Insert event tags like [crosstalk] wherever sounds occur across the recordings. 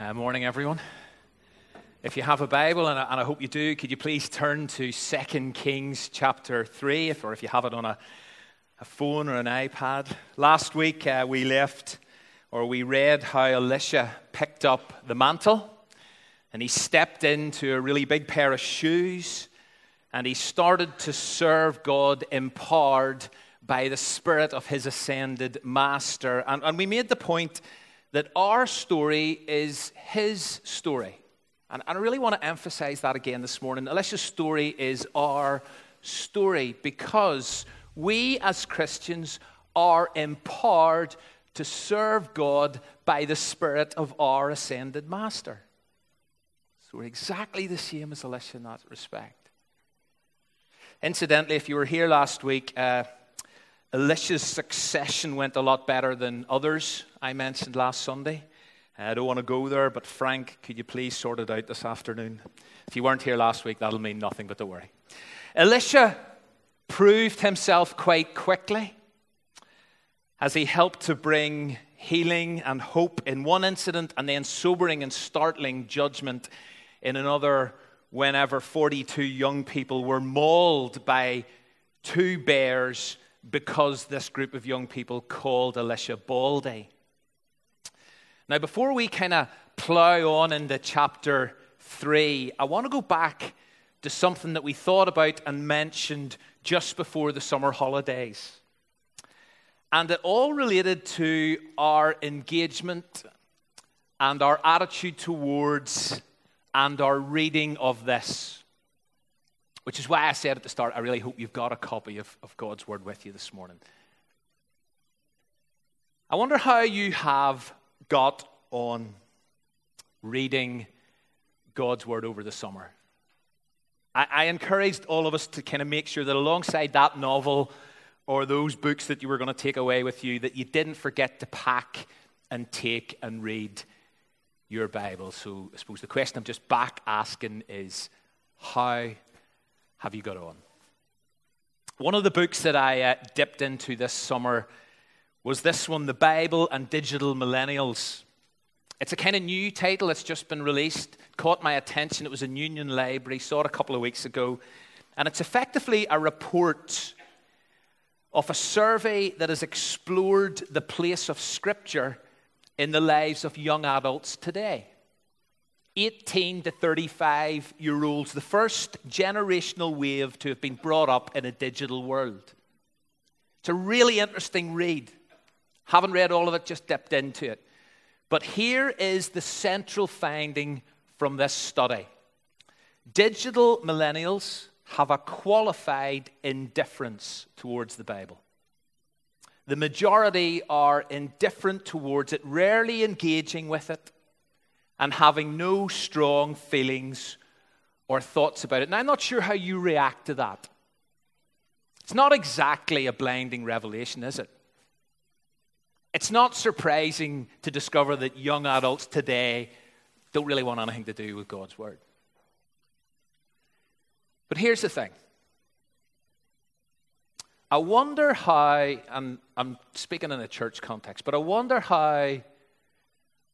Uh, morning, everyone. If you have a Bible, and I, and I, hope you do, could you please turn to 2 Kings chapter 3, if, or if you have it on a, a phone or an iPad. Last week, uh, we left, or we read how Elisha picked up the mantle, and he stepped into a really big pair of shoes, and he started to serve God empowered by the Spirit of his ascended Master. And, and we made the point that our story is his story. And, and I really want to emphasize that again this morning. Elisha's story is our story because we as Christians are empowered to serve God by the Spirit of our ascended Master. So we're exactly the same as Elisha in that respect. Incidentally, if you were here last week, uh, Elisha's succession went a lot better than others I mentioned last Sunday. Uh, I don't want to go there, but Frank, could you please sort it out this afternoon? If you weren't here last week, that'll mean nothing, but don't worry. Elisha proved himself quite quickly as he helped to bring healing and hope in one incident and then sobering and startling judgment in another whenever 42 young people were mauled by two bears because this group of young people called Elisha Baldy. Now, before we kind of plow on into chapter 3, I want to go back to something that we thought about and mentioned just before the summer holidays. And it all related to our engagement and our attitude towards and our reading of this. Which is why I said at the start, I really hope you've got a copy of, of God's Word with you this morning. I wonder how you have got on reading God's Word over the summer. I, I encouraged all of us to kind of make sure that alongside that novel or those books that you were going to take away with you, that you didn't forget to pack and take and read your Bible. So I suppose the question I'm just back asking is how have you got on? One of the books that I uh, dipped into this summer was this one, The Bible and Digital Millennials. It's a kind of new title, that's just been released. Caught my attention. It was in Union Library, saw it a couple of weeks ago. And it's effectively a report of a survey that has explored the place of Scripture in the lives of young adults today. 18 to 35 year olds, the first generational wave to have been brought up in a digital world. It's a really interesting read. Haven't read all of it, just dipped into it. But here is the central finding from this study digital millennials have a qualified indifference towards the Bible. The majority are indifferent towards it, rarely engaging with it and having no strong feelings or thoughts about it. Now, I'm not sure how you react to that. It's not exactly a blinding revelation, is it? It's not surprising to discover that young adults today don't really want anything to do with God's Word. But here's the thing I wonder how, and I'm speaking in a church context, but I wonder how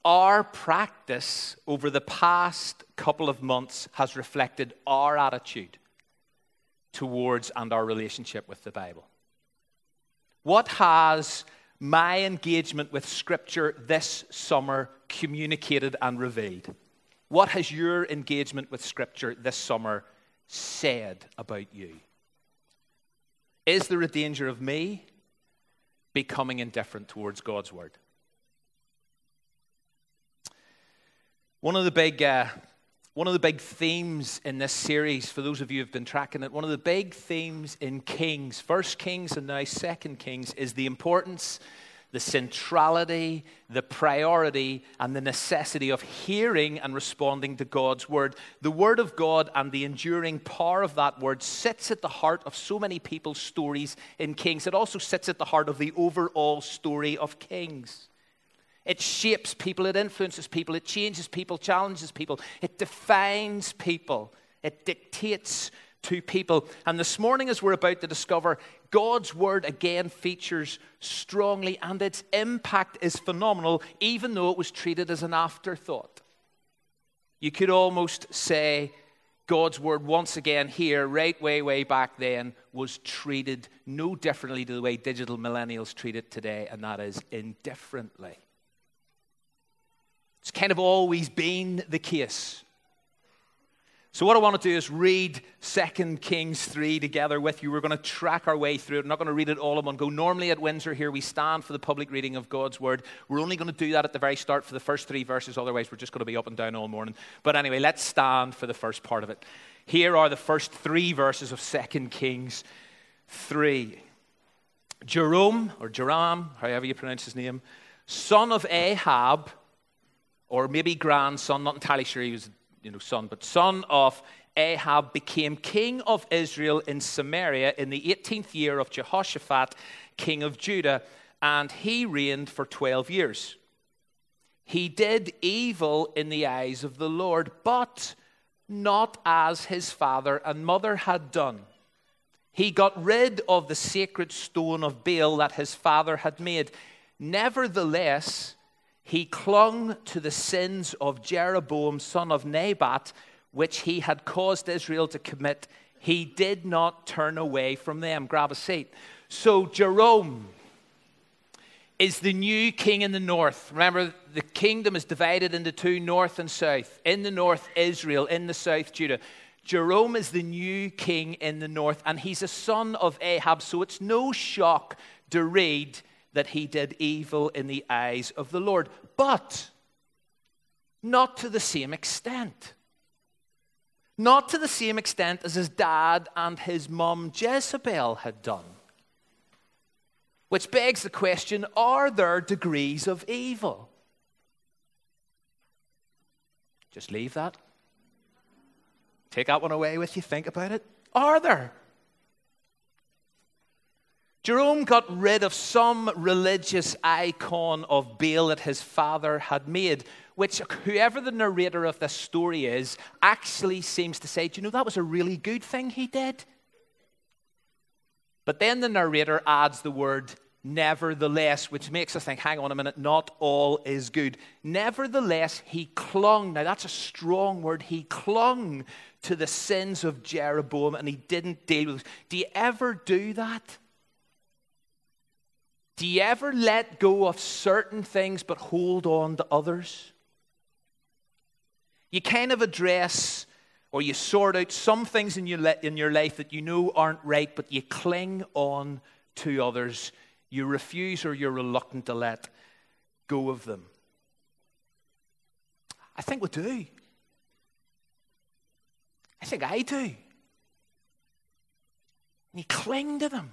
our practice over the past couple of months has reflected our attitude towards and our relationship with the Bible. What has my engagement with Scripture this summer communicated and revealed? What has your engagement with Scripture this summer said about you? Is there a danger of me becoming indifferent towards God's Word? One of the big, uh, one of the big themes in this series, for those of you who've been tracking it, one of the big themes in Kings, First Kings and now Second Kings, is the importance, the centrality, the priority, and the necessity of hearing and responding to God's word. The word of God and the enduring power of that word sits at the heart of so many people's stories in Kings. It also sits at the heart of the overall story of Kings. It shapes people, it influences people, it changes people, challenges people, it defines people, it dictates to people. And this morning, as we're about to discover, God's word again features strongly, and its impact is phenomenal, even though it was treated as an afterthought. You could almost say God's word, once again, here, right way, way back then, was treated no differently to the way digital millennials treat it today, and that is indifferently. Kind of always been the case. So, what I want to do is read 2 Kings 3 together with you. We're going to track our way through it. I'm not going to read it all in one go. Normally at Windsor here, we stand for the public reading of God's Word. We're only going to do that at the very start for the first three verses, otherwise, we're just going to be up and down all morning. But anyway, let's stand for the first part of it. Here are the first three verses of 2 Kings 3. Jerome, or Joram, however you pronounce his name, son of Ahab, or maybe grandson, not entirely sure he was you know, son, but son of Ahab, became king of Israel in Samaria in the 18th year of Jehoshaphat, king of Judah, and he reigned for 12 years. He did evil in the eyes of the Lord, but not as his father and mother had done. He got rid of the sacred stone of Baal that his father had made. Nevertheless, he clung to the sins of Jeroboam, son of Nebat, which he had caused Israel to commit. He did not turn away from them. Grab a seat. So, Jerome is the new king in the north. Remember, the kingdom is divided into two north and south. In the north, Israel. In the south, Judah. Jerome is the new king in the north, and he's a son of Ahab, so it's no shock to read that he did evil in the eyes of the Lord, but not to the same extent. Not to the same extent as his dad and his mum Jezebel had done. Which begs the question are there degrees of evil? Just leave that. Take that one away with you. Think about it. Are there? Jerome got rid of some religious icon of Baal that his father had made, which whoever the narrator of this story is actually seems to say, Do you know that was a really good thing he did? But then the narrator adds the word nevertheless, which makes us think, hang on a minute, not all is good. Nevertheless, he clung. Now, that's a strong word. He clung to the sins of Jeroboam and he didn't deal with. it. Do you ever do that? Do you ever let go of certain things but hold on to others? You kind of address or you sort out some things in your, in your life that you know aren't right, but you cling on to others. You refuse or you're reluctant to let go of them. I think we do. I think I do. And you cling to them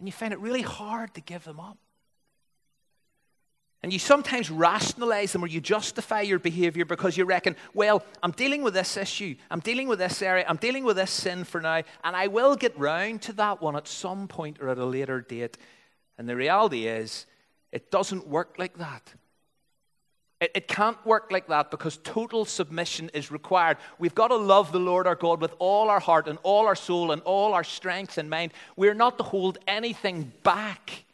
and you find it really hard to give them up. And you sometimes rationalize them or you justify your behavior because you reckon, well, I'm dealing with this issue, I'm dealing with this area, I'm dealing with this sin for now, and I will get round to that one at some point or at a later date. And the reality is, it doesn't work like that. It, it can't work like that because total submission is required. We've got to love the Lord our God with all our heart and all our soul and all our strength and mind. We're not to hold anything back.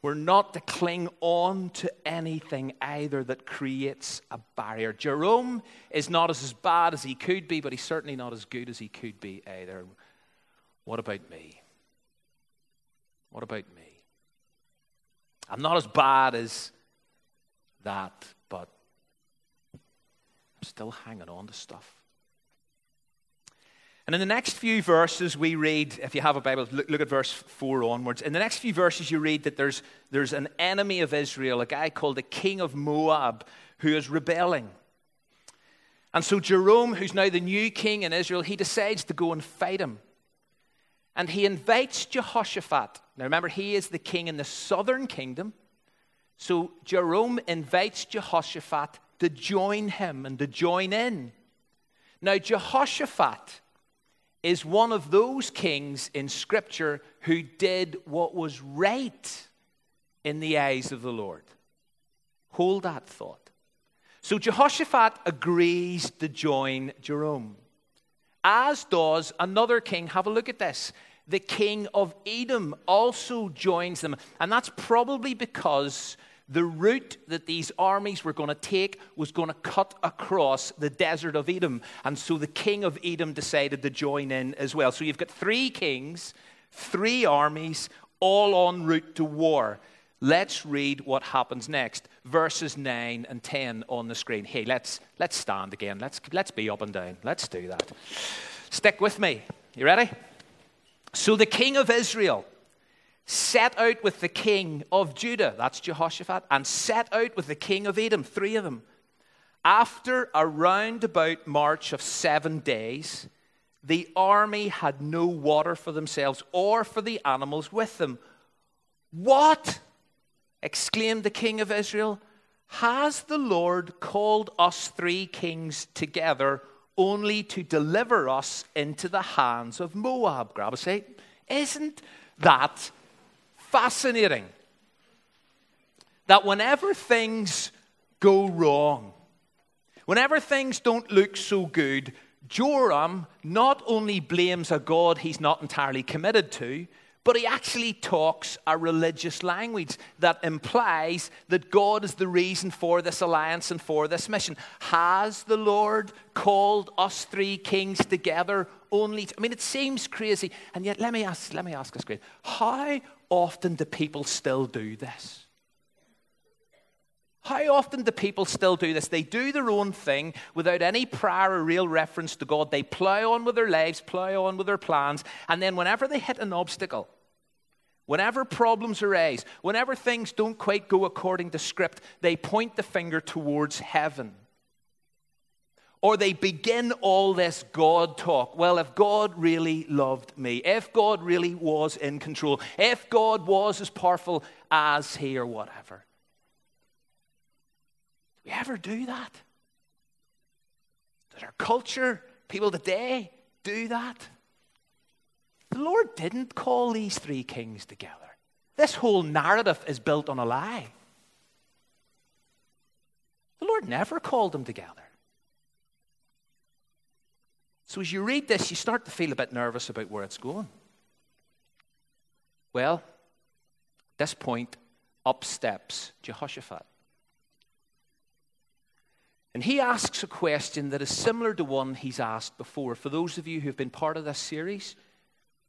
We're not to cling on to anything either that creates a barrier. Jerome is not as bad as he could be, but he's certainly not as good as he could be either. What about me? What about me? I'm not as bad as that, but I'm still hanging on to stuff. And in the next few verses, we read, if you have a Bible, look, look, at verse 4 onwards. In the next few verses, you read that there's, there's an enemy of Israel, a guy called the king of Moab, who is rebelling. And so Jerome, who's now the new king in Israel, he decides to go and fight him. And he invites Jehoshaphat. Now remember, he is the king in the southern kingdom. So Jerome invites Jehoshaphat to join him and to join in. Now, Jehoshaphat is one of those kings in Scripture who did what was right in the eyes of the Lord. Hold that thought. So Jehoshaphat agrees to join Jerome, as does another king. Have a look at this. The king of Edom also joins them, and that's probably because the route that these armies were going to take was going to cut across the desert of Edom. And so the king of Edom decided to join in as well. So you've got three kings, three armies, all en route to war. Let's read what happens next. Verses 9 and 10 on the screen. Hey, let's, let's stand again. Let's, let's be up and down. Let's do that. Stick with me. You ready? So the king of Israel set out with the king of Judah, that's Jehoshaphat, and set out with the king of Edom, three of them. After a roundabout march of seven days, the army had no water for themselves or for the animals with them. What? exclaimed the king of Israel. Has the Lord called us three kings together only to deliver us into the hands of Moab? Grab a seat. Isn't that fascinating? That whenever things go wrong, whenever things don't look so good, Joram not only blames a God he's not entirely committed to, but he actually talks a religious language that implies that God is the reason for this alliance and for this mission. Has the Lord called us three kings together only? To, I mean, it seems crazy, and yet let me ask, let me ask this question: How often do people still do this? How often do people still do this? They do their own thing without any prior or real reference to God. They plow on with their lives, plow on with their plans, and then whenever they hit an obstacle, Whenever problems arise, whenever things don't quite go according to script, they point the finger towards heaven. Or they begin all this God talk. Well, if God really loved me, if God really was in control, if God was as powerful as He or whatever. Do we ever do that? Does our culture, people today, do that? The Lord didn't call these three kings together. This whole narrative is built on a lie. The Lord never called them together. So as you read this, you start to feel a bit nervous about where it's going. Well, at this point, up steps Jehoshaphat. And he asks a question that is similar to one he's asked before. For those of you who've been part of this series,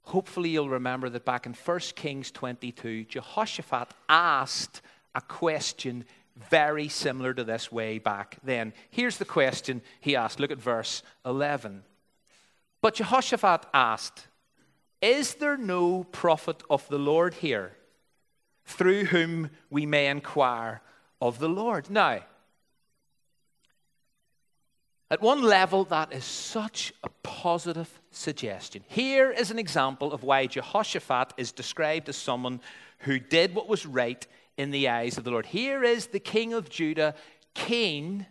Hopefully, you'll remember that back in 1 Kings 22, Jehoshaphat asked a question very similar to this way back then. Here's the question he asked. Look at verse 11. But Jehoshaphat asked, Is there no prophet of the Lord here through whom we may inquire of the Lord? Now, at one level, that is such a positive suggestion. Here is an example of why Jehoshaphat is described as someone who did what was right in the eyes of the Lord. Here is the king of Judah, keen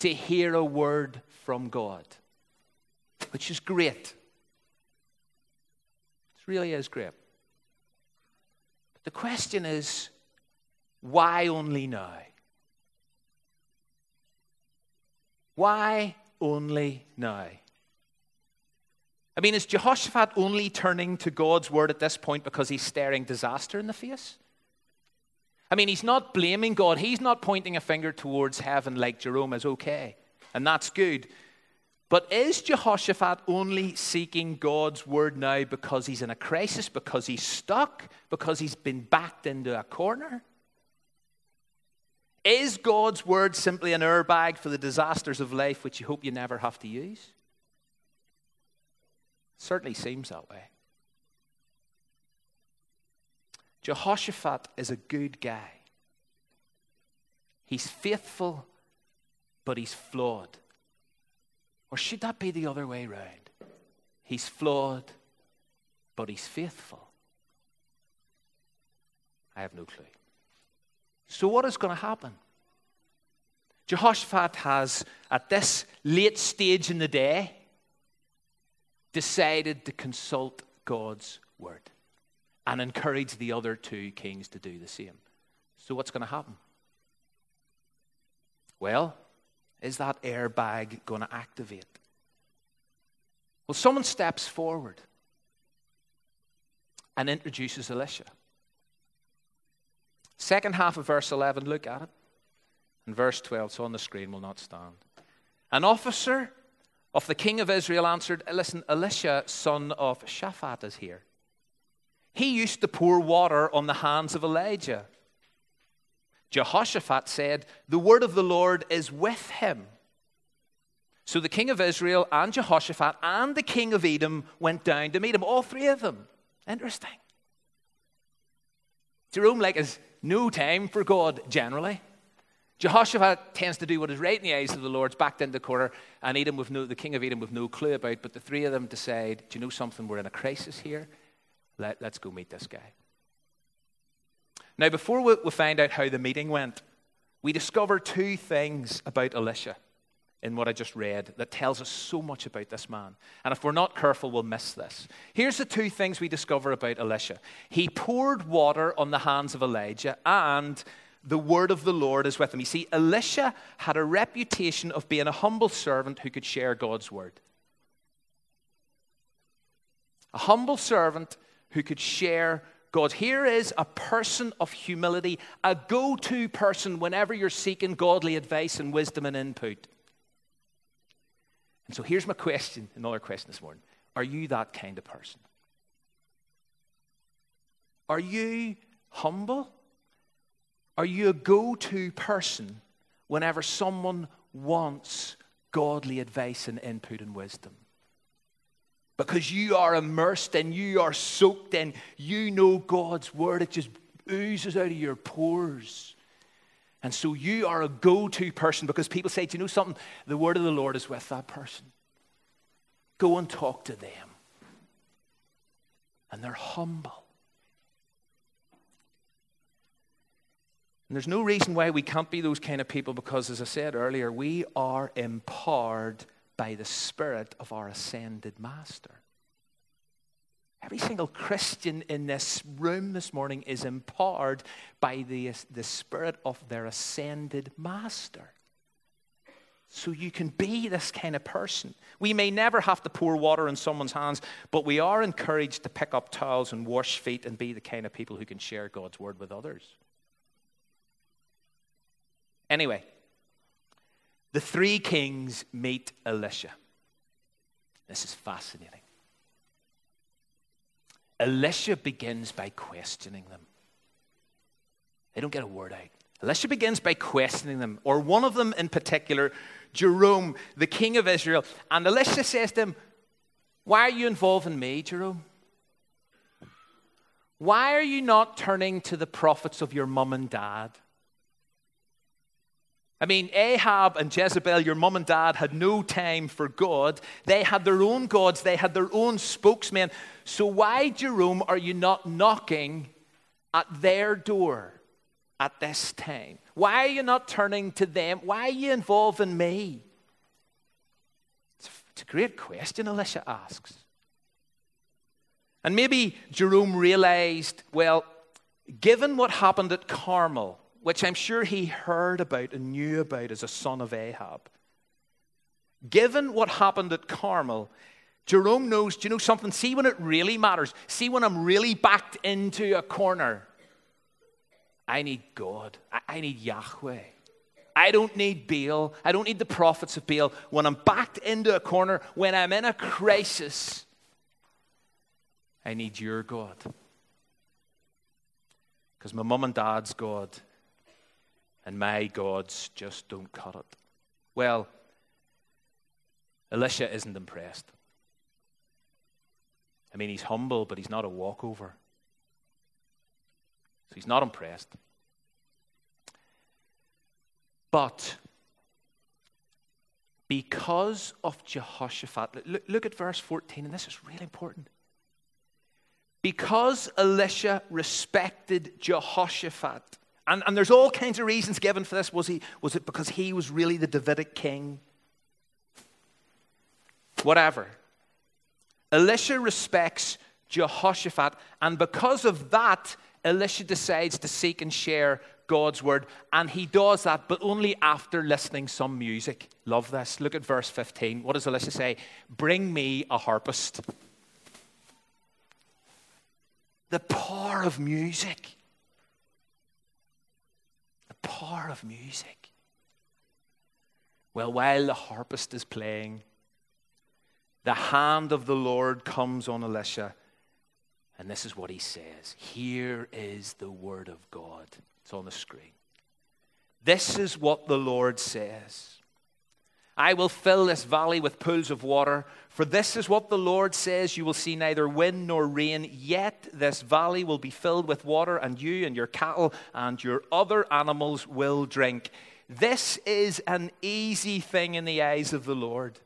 to hear a word from God, which is great. It really is great. But the question is why only now? Why only now? I mean, is Jehoshaphat only turning to God's word at this point because he's staring disaster in the face? I mean, he's not blaming God. He's not pointing a finger towards heaven like Jerome is okay, and that's good. But is Jehoshaphat only seeking God's word now because he's in a crisis, because he's stuck, because he's been backed into a corner? Is God's word simply an airbag for the disasters of life which you hope you never have to use? Certainly seems that way. Jehoshaphat is a good guy. He's faithful, but he's flawed. Or should that be the other way around? He's flawed, but he's faithful. I have no clue. So, what is going to happen? Jehoshaphat has, at this late stage in the day, decided to consult God's word and encourage the other two kings to do the same. So, what's going to happen? Well, is that airbag going to activate? Well, someone steps forward and introduces Elisha. Second half of verse 11, look at it. And verse 12, so on the screen will not stand. An officer of the king of Israel answered, Listen, Elisha, son of Shaphat, is here. He used to pour water on the hands of Elijah. Jehoshaphat said, The word of the Lord is with him. So the king of Israel and Jehoshaphat and the king of Edom went down to meet him, all three of them. Interesting. Jerome like has no time for God generally. Jehoshaphat tends to do what is right in the eyes of the Lord, backed into the corner, and Edom with no, the king of Edom with no clue about. But the three of them decide, do you know something? We're in a crisis here. Let, us go meet this guy. Now, before we, we find out how the meeting went, we discover two things about Elisha in what I just read that tells us so much about this man. And if we're not careful, we'll miss this. Here's the two things we discover about Elisha he poured water on the hands of Elijah, and the word of the Lord is with him. You see, Elisha had a reputation of being a humble servant who could share God's word. A humble servant who could share God. Here is a person of humility, a go to person whenever you're seeking godly advice and wisdom and input. And so here's my question, another question this morning. Are you that kind of person? Are you humble? Are you a go to person whenever someone wants godly advice and input and wisdom? Because you are immersed and you are soaked in, you know God's word, it just oozes out of your pores. And so you are a go to person because people say, Do you know something? The word of the Lord is with that person. Go and talk to them. And they're humble. And there's no reason why we can't be those kind of people because, as I said earlier, we are empowered by the Spirit of our ascended Master. Every single Christian in this room this morning is empowered by the, the Spirit of their ascended Master. So you can be this kind of person. We may never have to pour water in someone's hands, but we are encouraged to pick up towels and wash feet and be the kind of people who can share God's word with others. Anyway, the three kings meet Elisha. This is fascinating. Elisha begins by questioning them. They don't get a word out. Elisha begins by questioning them, or one of them in particular, Jerome, the king of Israel. And Elisha says to him, Why are you involving me, Jerome? Why are you not turning to the prophets of your mum and dad? I mean, Ahab and Jezebel, your mum and dad, had no time for God. They had their own gods, they had their own spokesmen. So, why, Jerome, are you not knocking at their door at this time? Why are you not turning to them? Why are you involving me? It's a great question, Elisha asks. And maybe Jerome realized, well, given what happened at Carmel, which I'm sure he heard about and knew about as a son of Ahab. Given what happened at Carmel, Jerome knows, do you know something? See when it really matters. See when I'm really backed into a corner. I need God. I need Yahweh. I don't need Baal. I don't need the prophets of Baal. When I'm backed into a corner, when I'm in a crisis, I need your God. Because my mum and dad's God and my gods just don't cut it. Well, Elisha isn't impressed. I mean, he's humble, but he's not a walkover. So he's not impressed. But because of Jehoshaphat, look, look, at verse 14, and this is really important. Because Elisha respected Jehoshaphat, and, and there's all kinds of reasons given for this. Was, he, was it because he was really the Davidic king? Whatever. Elisha respects Jehoshaphat, and because of that, Elisha decides to seek and share God's word, and he does that, but only after listening some music. Love this. Look at verse 15. What does Elisha say? Bring me a harpist. The power of music. Power of music. Well, while the harpist is playing, the hand of the Lord comes on Elisha, and this is what he says Here is the word of God. It's on the screen. This is what the Lord says. I will fill this valley with pools of water. For this is what the Lord says You will see neither wind nor rain, yet this valley will be filled with water, and you and your cattle and your other animals will drink. This is an easy thing in the eyes of the Lord.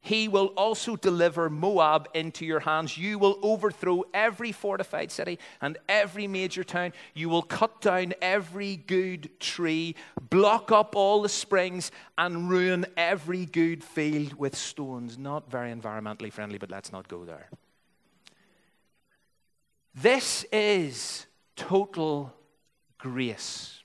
He will also deliver Moab into your hands. You will overthrow every fortified city and every major town. You will cut down every good tree, block up all the springs, and ruin every good field with stones. Not very environmentally friendly, but let's not go there. This is total grace.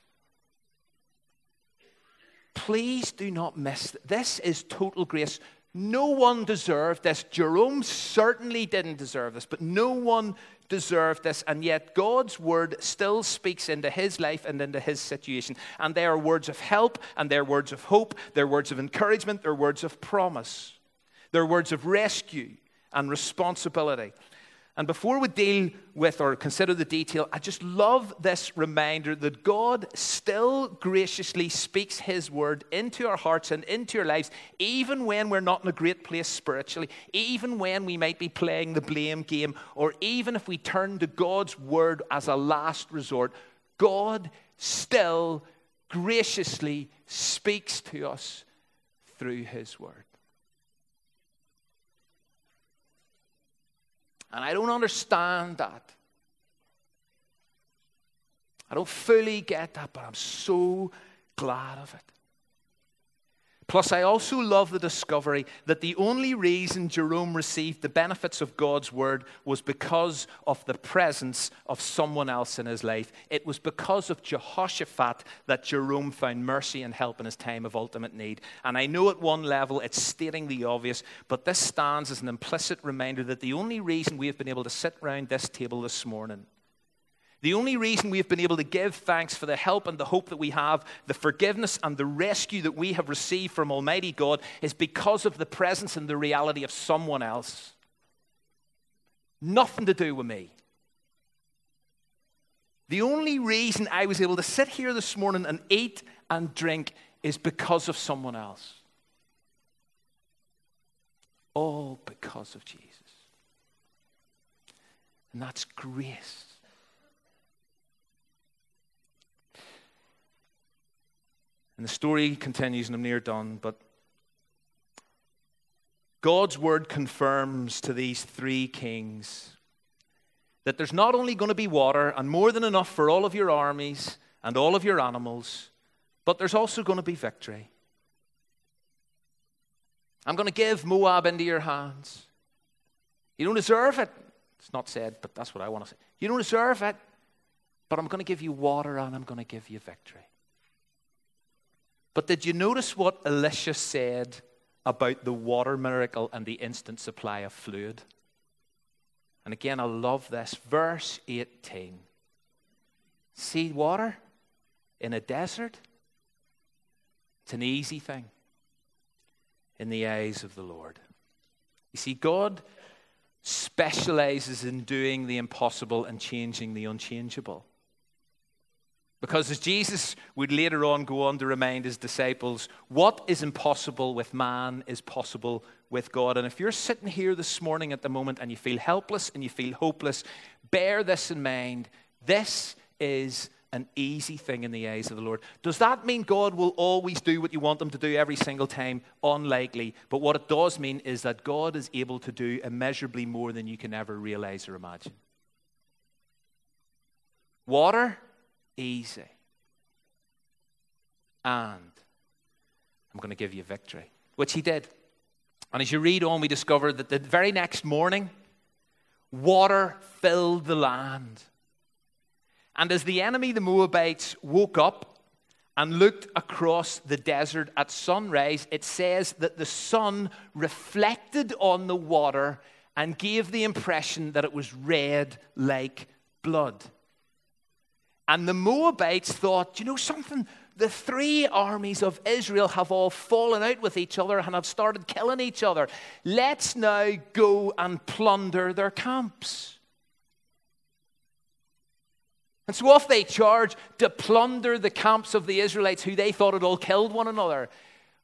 Please do not miss this. This is total grace. No one deserved this. Jerome certainly didn't deserve this, but no one deserved this. And yet, God's word still speaks into his life and into his situation. And they are words of help, and they're words of hope, they're words of encouragement, they're words of promise, they're words of rescue and responsibility. And before we deal with or consider the detail, I just love this reminder that God still graciously speaks His word into our hearts and into our lives, even when we're not in a great place spiritually, even when we might be playing the blame game, or even if we turn to God's word as a last resort. God still graciously speaks to us through His word. And I don't understand that. I don't fully get that, but I'm so glad of it. Plus, I also love the discovery that the only reason Jerome received the benefits of God's word was because of the presence of someone else in his life. It was because of Jehoshaphat that Jerome found mercy and help in his time of ultimate need. And I know at one level it's stating the obvious, but this stands as an implicit reminder that the only reason we have been able to sit around this table this morning the only reason we have been able to give thanks for the help and the hope that we have, the forgiveness and the rescue that we have received from Almighty God, is because of the presence and the reality of someone else. Nothing to do with me. The only reason I was able to sit here this morning and eat and drink is because of someone else. All because of Jesus. And that's grace. And the story continues, and I'm near done, but God's word confirms to these three kings that there's not only going to be water and more than enough for all of your armies and all of your animals, but there's also going to be victory. I'm going to give Moab into your hands. You don't deserve it. It's not said, but that's what I want to say. You don't deserve it, but I'm going to give you water and I'm going to give you victory. But did you notice what Elisha said about the water miracle and the instant supply of fluid? And again, I love this. Verse 18. See water in a desert? It's an easy thing in the eyes of the Lord. You see, God specializes in doing the impossible and changing the unchangeable. Because as Jesus would later on go on to remind his disciples, what is impossible with man is possible with God. And if you're sitting here this morning at the moment and you feel helpless and you feel hopeless, bear this in mind. This is an easy thing in the eyes of the Lord. Does that mean God will always do what you want him to do every single time? Unlikely. But what it does mean is that God is able to do immeasurably more than you can ever realize or imagine. Water easy. And I'm going to give you victory, which he did. And as you read on, we discover that the very next morning, water filled the land. And as the enemy, the Moabites, woke up and looked across the desert at sunrise, it says that the sun reflected on the water and gave the impression that it was red like blood. And the Moabites thought, you know something? The three armies of Israel have all fallen out with each other and have started killing each other. Let's now go and plunder their camps. And so off they charge to plunder the camps of the Israelites who they thought had all killed one another.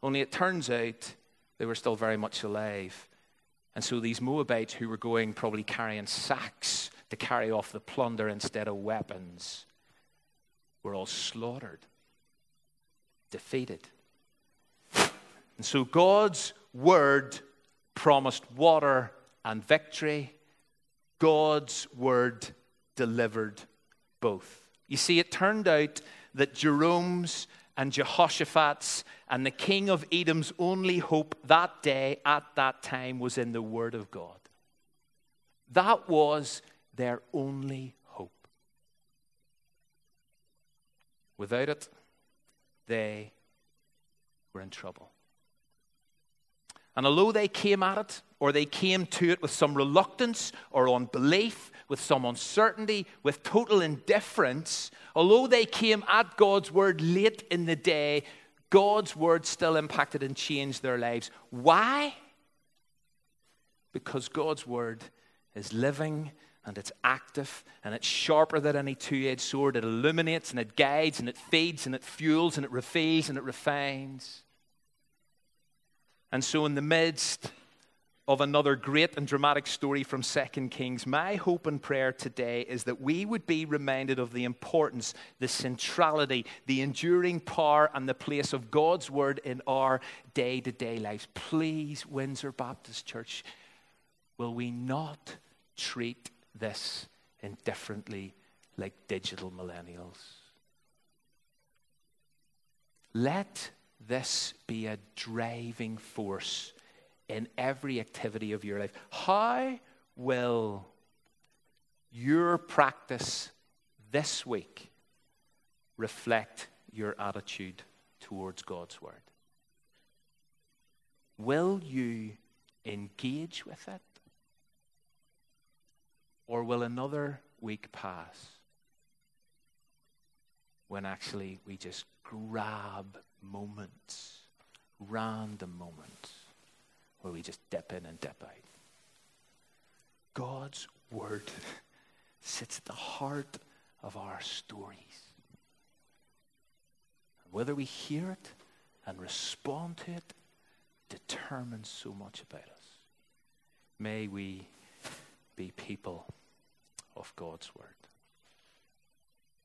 Only it turns out they were still very much alive. And so these Moabites who were going probably carrying sacks to carry off the plunder instead of weapons were all slaughtered, defeated. And so God's word promised water and victory. God's word delivered both. You see, it turned out that Jerome's and Jehoshaphat's and the king of Edom's only hope that day at that time was in the Word of God. That was their only Without it, they were in trouble. And although they came at it, or they came to it with some reluctance or unbelief, with some uncertainty, with total indifference, although they came at God's word late in the day, God's word still impacted and changed their lives. Why? Because God's word is living and it's active and it's sharper than any two edged sword. It illuminates and it guides and it feeds and it fuels and it refills and it refines. And so, in the midst of another great and dramatic story from 2 Kings, my hope and prayer today is that we would be reminded of the importance, the centrality, the enduring power, and the place of God's word in our day to day lives. Please, Windsor Baptist Church, will we not treat this indifferently like digital millennials? Let this be a driving force in every activity of your life. How will your practice this week reflect your attitude towards God's Word? Will you engage with it? Or will another week pass when actually we just grab moments, random moments, where we just dip in and dip out. God's word [laughs] sits at the heart of our stories. Whether we hear it and respond to it determines so much about us. May we be people of God's word.